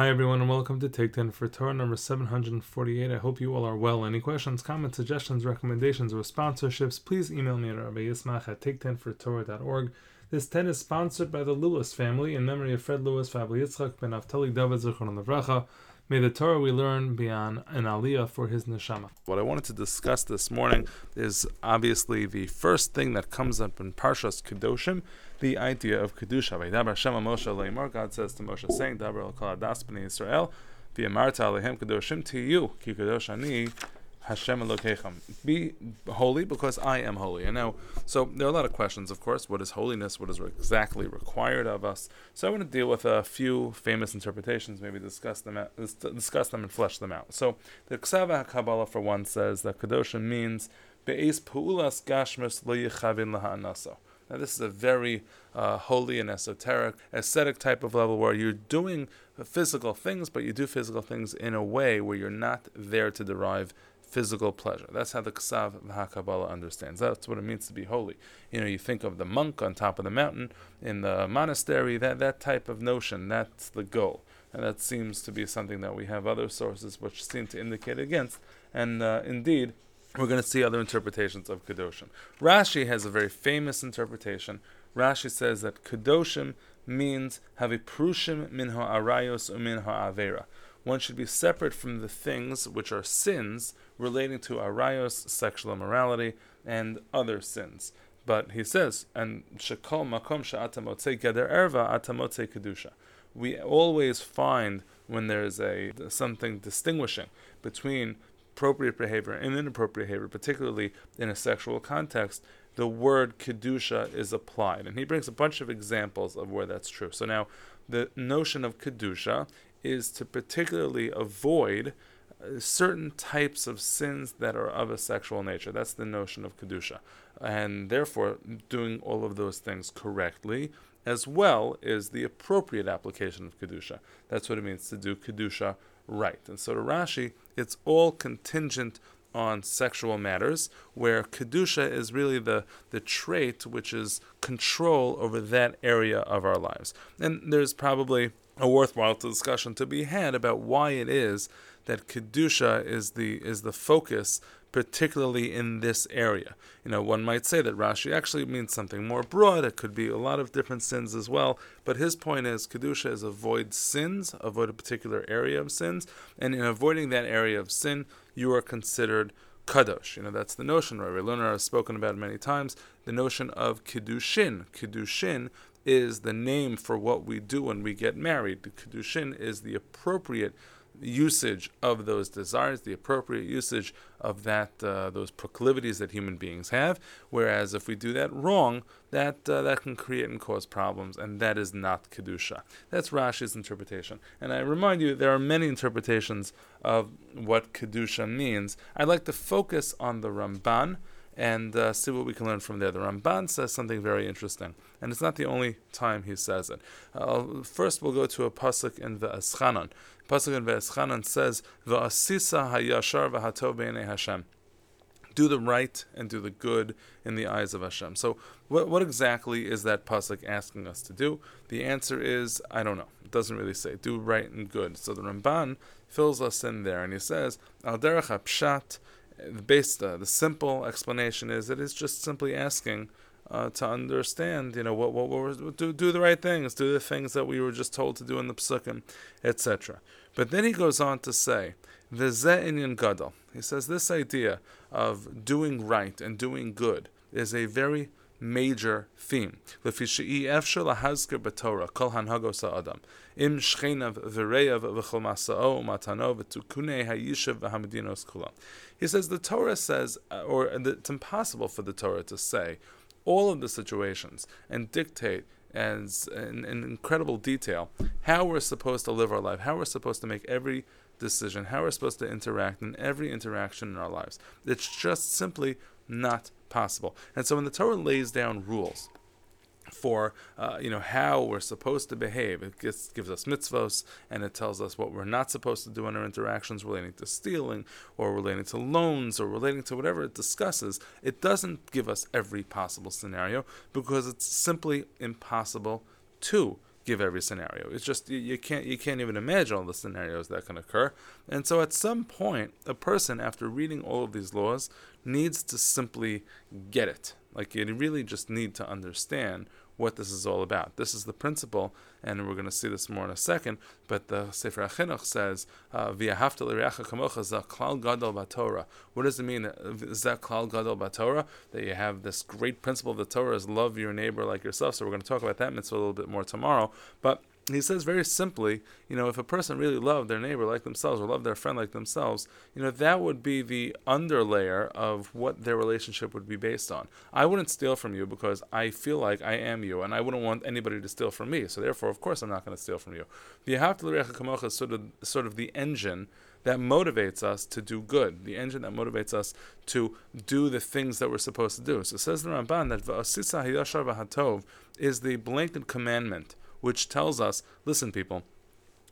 Hi everyone and welcome to Take 10 for Torah number 748. I hope you all are well. Any questions, comments, suggestions, recommendations, or sponsorships, please email me at Rabbi Yismach at take10fortorah.org. This 10 is sponsored by the Lewis family in memory of Fred Lewis, Fabli Yitzchak, Ben Naftali David Zichron Levracha. May the Torah we learn be on an aliyah for his neshama. What I wanted to discuss this morning is obviously the first thing that comes up in Parshas Kedoshim, the idea of Kedusha. God says to Moshe, saying, Dabar al B'nai Yisrael, V'yamarta alehem Kedoshim tihyu, Ki Kedosh Ani, Hashem Elokechem. Be holy because I am holy. And now, so there are a lot of questions, of course. What is holiness? What is exactly required of us? So I want to deal with a few famous interpretations, maybe discuss them, discuss them and flesh them out. So the Ksava HaKabbalah, for one, says that Kedoshim means Be'ez Pu'ulas Gashmus Lo Yechavin. Now, this is a very uh, holy and esoteric, ascetic type of level where you're doing physical things, but you do physical things in a way where you're not there to derive physical pleasure. That's how the Ksav HaKabbalah understands. That's what it means to be holy. You know, you think of the monk on top of the mountain in the monastery, that, that type of notion, that's the goal. And that seems to be something that we have other sources which seem to indicate against. And uh, indeed, we're going to see other interpretations of Kedoshim. Rashi has a very famous interpretation. Rashi says that Kedoshim means have a prushim min ha'arayos umin ha'avera one should be separate from the things which are sins relating to arayos, sexual immorality, and other sins. But he says, and shekol makom sha'atamotze geder erva atamotze kedusha. We always find when there's a something distinguishing between appropriate behavior and inappropriate behavior, particularly in a sexual context, the word kedusha is applied. And he brings a bunch of examples of where that's true. So now, the notion of kedusha is to particularly avoid uh, certain types of sins that are of a sexual nature. That's the notion of Kedusha. And therefore, doing all of those things correctly, as well is the appropriate application of Kedusha. That's what it means to do Kedusha right. And so to Rashi, it's all contingent on sexual matters, where Kedusha is really the, the trait which is control over that area of our lives. And there's probably a worthwhile discussion to be had about why it is that kedusha is the is the focus, particularly in this area. You know, one might say that Rashi actually means something more broad. It could be a lot of different sins as well. But his point is kedusha is avoid sins, avoid a particular area of sins, and in avoiding that area of sin, you are considered kadosh. You know, that's the notion. Rabbi Lerner has spoken about many times. The notion of kiddushin. Kiddushin is the name for what we do when we get married. The Kiddushin is the appropriate usage of those desires, the appropriate usage of that uh, those proclivities that human beings have. Whereas if we do that wrong, that uh, that can create and cause problems, and that is not kedusha. That's Rashi's interpretation. And I remind you, there are many interpretations of what kedusha means. I'd like to focus on the Ramban and uh, see what we can learn from there. The Ramban says something very interesting, and it's not the only time he says it. Uh, first, we'll go to a pasuk in the Eschanon. Pasuk in the Eschanon says, "Va'asisa hayashar v'hatov b'nei Hashem." Do the right and do the good in the eyes of Hashem. So, what, what exactly is that pasuk asking us to do? The answer is, I don't know. It doesn't really say. Do right and good. So the Ramban fills us in there, and he says, "Al derech pshat." The base, uh, the simple explanation is that it's just simply asking uh, to understand, you know, what what, what do do the right things, do the things that we were just told to do in the psukim, etc. But then he goes on to say, the inyan gadol." He says this idea of doing right and doing good is a very major theme. He says the Torah says, uh, or it's impossible for the Torah to say all of the situations and dictate as in, in incredible detail how we're supposed to live our life, how we're supposed to make every decision, how we're supposed to interact in every interaction in our lives. It's just simply not possible. And so when the Torah lays down rules, for uh, you know how we're supposed to behave. It gives, gives us mitzvos and it tells us what we're not supposed to do in our interactions relating to stealing or relating to loans or relating to whatever it discusses. It doesn't give us every possible scenario because it's simply impossible to give every scenario. It's just you, you, can't you can't even imagine all the scenarios that can occur. And so at some point, a person after reading all of these laws needs to simply get it. Like you really just need to understand what this is all about. This is the principle, and we're going to see this more in a second. But the Sefer HaChinuch says, uh, "Via kamocha klal gadol batorah." What does it mean? Is that klal gadol batorah that you have this great principle of the Torah is love your neighbor like yourself? So we're going to talk about that mitzvah a little bit more tomorrow. But he says very simply, you know, if a person really loved their neighbor like themselves or loved their friend like themselves, you know, that would be the underlayer of what their relationship would be based on. I wouldn't steal from you because I feel like I am you, and I wouldn't want anybody to steal from me. So therefore, of course, I'm not going to steal from you. The Kamocha is sort of sort of the engine that motivates us to do good, the engine that motivates us to do the things that we're supposed to do. So it says in the Ramban that V'asisa Hayashar V'hatov is the blanket commandment which tells us listen, people,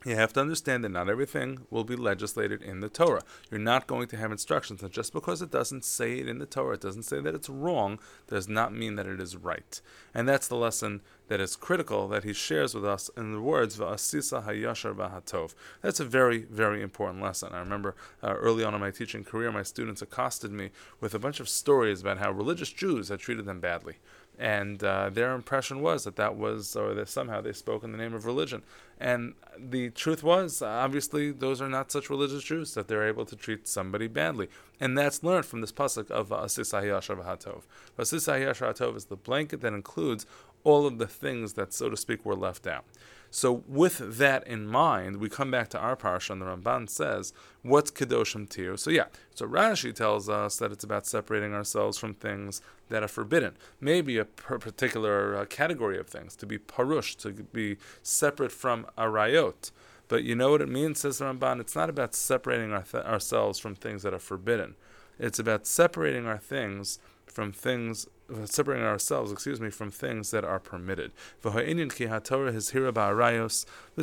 you have to understand that not everything will be legislated in the Torah. You're not going to have instructions, and just because it doesn't say it in the Torah, it doesn't say that it's wrong, does not mean that it is right. And that's the lesson that is critical that he shares with us in the words "Va'asisa hayashar v'hatov." That's a very, very important lesson. I remember uh, early on in my teaching career, my students accosted me with a bunch of stories about how religious Jews had treated them badly and uh, their impression was that that was, or that somehow they spoke in the name of religion. And the truth was, obviously, those are not such religious Jews that they're able to treat somebody badly. And that's learned from this pasuk of Asis Hatov. Asis Hatov is the blanket that includes all of the things that, so to speak, were left out. So, with that in mind, we come back to our parsha, and the Ramban says, "What's kedoshim tihyu?" So, yeah, so Rashi tells us that it's about separating ourselves from things that are forbidden. Maybe a particular uh, category of things to be parush, to be separate from arayot. But you know what it means, says the Ramban. It's not about separating our th- ourselves from things that are forbidden. It's about separating our things from things separating ourselves, excuse me, from things that are permitted. The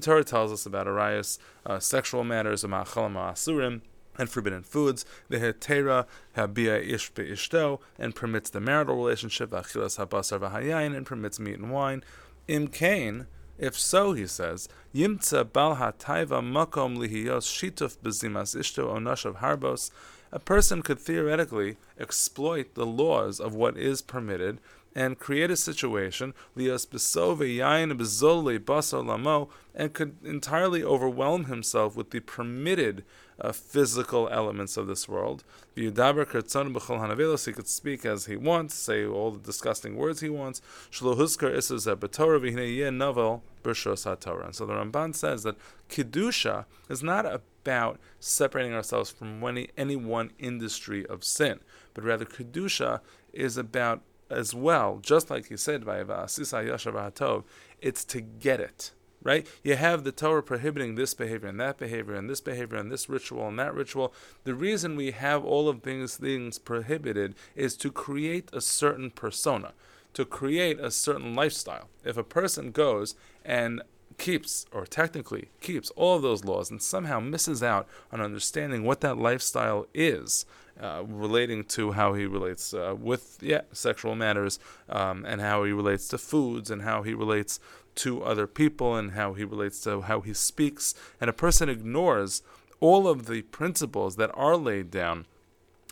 Torah tells us about arayos, uh, sexual matters, asurim, and forbidden foods. The hetera habia ish ishto and permits the marital relationship. Achilas habasar v'hayayin and permits meat and wine. Im kain. If so, he says, Yimtza bal hataiva makom lihiyos shituf bezimas ishto onashav harbos a person could theoretically exploit the laws of what is permitted and create a situation and could entirely overwhelm himself with the permitted uh, physical elements of this world. He could speak as he wants, say all the disgusting words he wants. And so the Ramban says that Kedusha is not about separating ourselves from any, any one industry of sin, but rather Kedusha is about as well, just like he said it's to get it right? You have the Torah prohibiting this behavior and that behavior and this behavior and this ritual and that ritual. The reason we have all of these things prohibited is to create a certain persona, to create a certain lifestyle. If a person goes and keeps, or technically keeps, all of those laws and somehow misses out on understanding what that lifestyle is, uh, relating to how he relates uh, with yeah sexual matters um, and how he relates to foods and how he relates to other people and how he relates to how he speaks. And a person ignores all of the principles that are laid down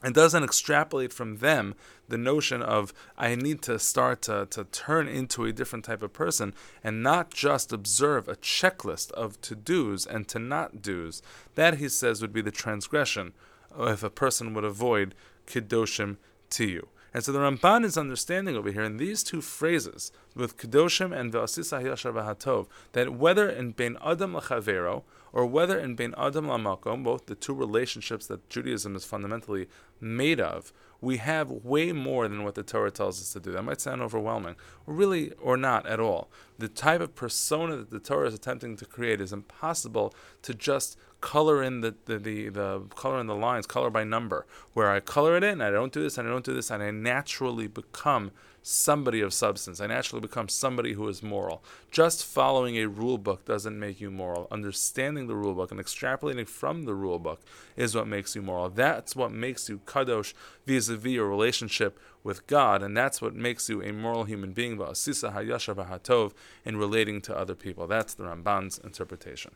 and doesn't extrapolate from them the notion of I need to start to, to turn into a different type of person and not just observe a checklist of to do's and to not do's. That, he says, would be the transgression if a person would avoid Kiddoshim to you. And so the Ramban is understanding over here in these two phrases, with Kedoshim and Ve'asisa Yashar V'hatov, that whether in ben Adam L'chavero, or whether in Bein Adam L'makom, both the two relationships that Judaism is fundamentally made of, we have way more than what the Torah tells us to do. That might sound overwhelming, really, or not at all. The type of persona that the Torah is attempting to create is impossible to just color in the, the, the, the, color in the lines, color by number, where I color it in, I don't do this, and I don't do this, and I naturally become somebody of substance. I naturally become somebody who is moral. Just following a rule book doesn't make you moral. Understanding the rule book and extrapolating from the rule book is what makes you moral. That's what makes you kadosh vis-a-vis your relationship with God, and that's what makes you a moral human being, va'asisa hayasha v'hatov, in relating to other people. That's the Ramban's interpretation.